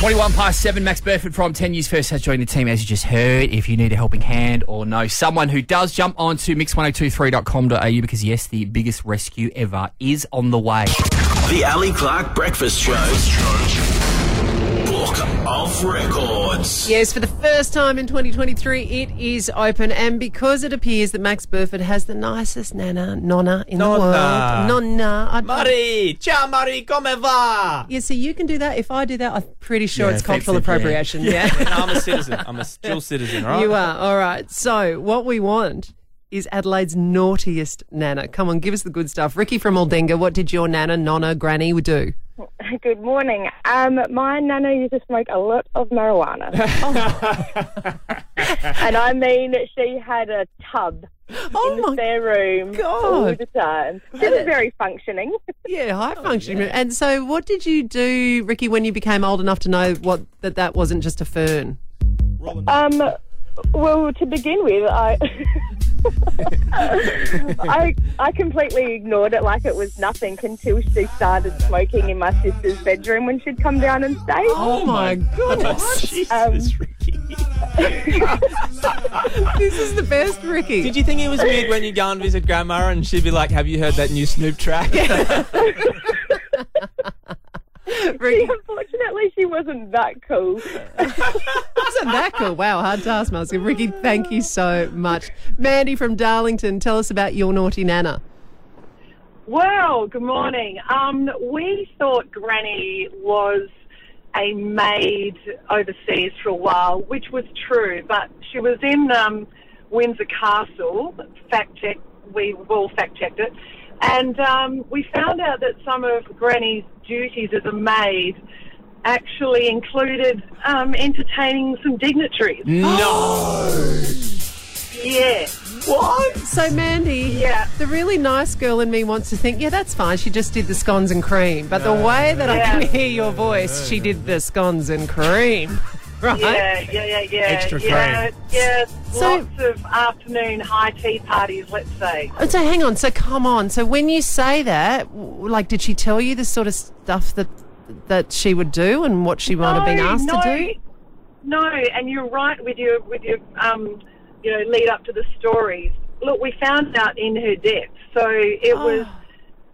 21 past 7, Max Burford from 10 Years First has joined the team, as you just heard. If you need a helping hand or know someone who does, jump on to mix1023.com.au because, yes, the biggest rescue ever is on the way. The Ali Clarke Breakfast Show. Book of Records. Yes, for the first time in 2023, it is open, and because it appears that Max Burford has the nicest nana, nonna in Nonna. the world, nonna. I, Mari, ciao Mari, come va? Yeah, see, you can do that. If I do that, I'm pretty sure Yeah, it's cultural fix it, yeah. appropriation. Yeah. No, I'm a citizen. I'm a dual citizen, all right? You are. All right. So, what we want is Adelaide's naughtiest nana. Come on, give us the good stuff. Ricky from Aldinga, what did your nana, nonna, granny do? Good morning. Um, my nana used to smoke a lot of marijuana. and I mean, she had a tub Oh in my spare room all the time. She was very functioning. Yeah, high functioning. And so, what did you do, Ricky, when you became old enough to know what that that wasn't just a fern? Um, well, to begin with, I, I, I completely ignored it like it was nothing until she started smoking in my sister's bedroom when she'd come down and stay. Oh, my goodness. Jesus, Um, Ricky. this is the best, Ricky. Did you think it was weird when you go and visit grandma and she'd be like, have you heard that new Snoop track? Ricky, Unfortunately, she wasn't that cool. wasn't that cool? Wow, hard taskmaster. Ricky, thank you so much. Mandy from Darlington, tell us about your naughty nana. Well, good morning. Um, we thought Granny was a maid overseas for a while, which was true, but she was in um, Windsor Castle. Fact check, we all fact checked it, and um, we found out that some of Granny's duties as a maid actually included um, entertaining some dignitaries. no. Yeah. What? So, Mandy, Yeah. the really nice girl in me wants to think, yeah, that's fine. She just did the scones and cream. But the way that I can hear your voice, she did the scones and cream. Right? Yeah, yeah, yeah, yeah. Extra yeah, cream. Yeah, So- lots of afternoon high tea parties, let's say. Oh, So hang on. So come on. So when you say that, w- like, did she tell you the sort of stuff that that she would do and what she might have been asked no, to do? No, and you're right with your with your um, you know, lead up to the stories. Look, we found out in her death, so it Oh. was.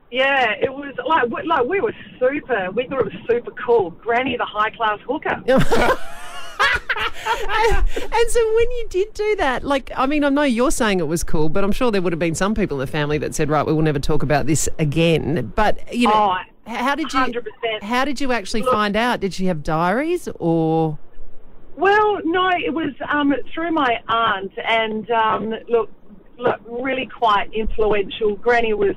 Yeah, it was like like we were super. We thought it was super cool. Granny, the high class hooker. And so when you did do that, like, I mean, I know you're saying it was cool, but I'm sure there would have been some people in the family that said, right, we will never talk about this again. But you know, Oh, how did you? 100%. How did you actually Look- find out? Did she have diaries or? Well, no, it was um, through my aunt, and um, look, look, really quite influential. Granny was,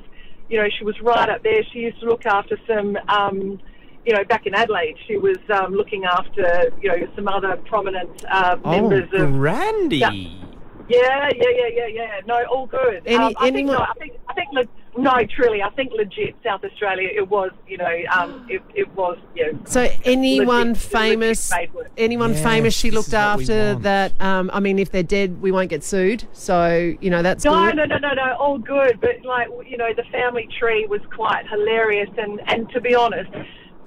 you know, she was right up there. She used to look after some, um, you know, back in Adelaide, she was um, looking after, you know, some other prominent uh, members of. Randy. Yeah. Yeah, yeah, yeah, yeah, yeah. No, all good. Any- um, I think, anyone- no, I think, I think, le- no, truly, I think legit South Australia. It was, you know, um, it, it was, you know, So anyone legit- famous? legit. Anyone Yes, famous she looked is what we after that? Um, I mean, if they're dead, we won't get sued. So you know that's No, good. no, no, no, no, all good. But like you know, the family tree was quite hilarious, and and to be honest,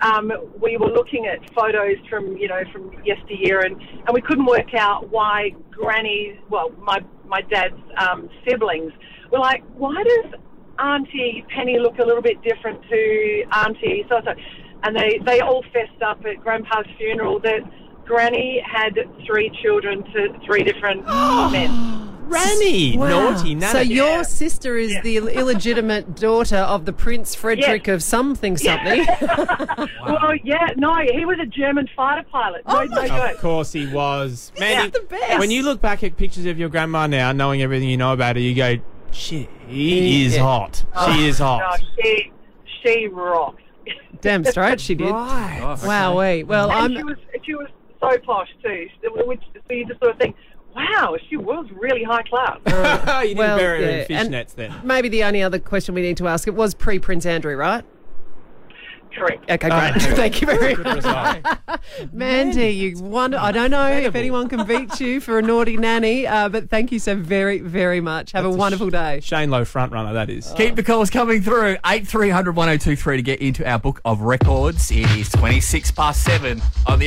um, we were looking at photos from you know from yesteryear, and and we couldn't work out why Granny's, well, my my dad's um, siblings were like, why does Auntie Penny look a little bit different to Auntie so so, and they they all fessed up at Grandpa's funeral that. Granny had three children to three different men. Ranny. Wow. Naughty. Nana. So your Yeah. sister is the illegitimate daughter of the Prince Frederick Yeah. of something something. Well, yeah, no, he was a German fighter pilot. No, no, no. Of course he was. Mandy, the best. when you look back at pictures of your grandma now, knowing everything you know about her, you go, she is Yeah. hot. She is oh, hot. No, hot. she, she rocked. Damn straight she did. Right. Wow, wait. well, And I'm she was, she was so posh too. Which, so you just sort of think, wow, she was really high class. you didn't Well, bury her yeah, in and- fishnets then. maybe the only other question we need to ask. It was pre Prince Andrew, right? Correct. Okay, great. Ah, Thank you very much. result. Mandy, you wonder. I don't know if anyone can beat you for a naughty nanny, uh, but thank you so very, very much. Have That's a a wonderful day. Shane Lowe front runner, that is. Keep the calls coming through. 8300 1023 to get into our book of records. It is 26 past 7 on the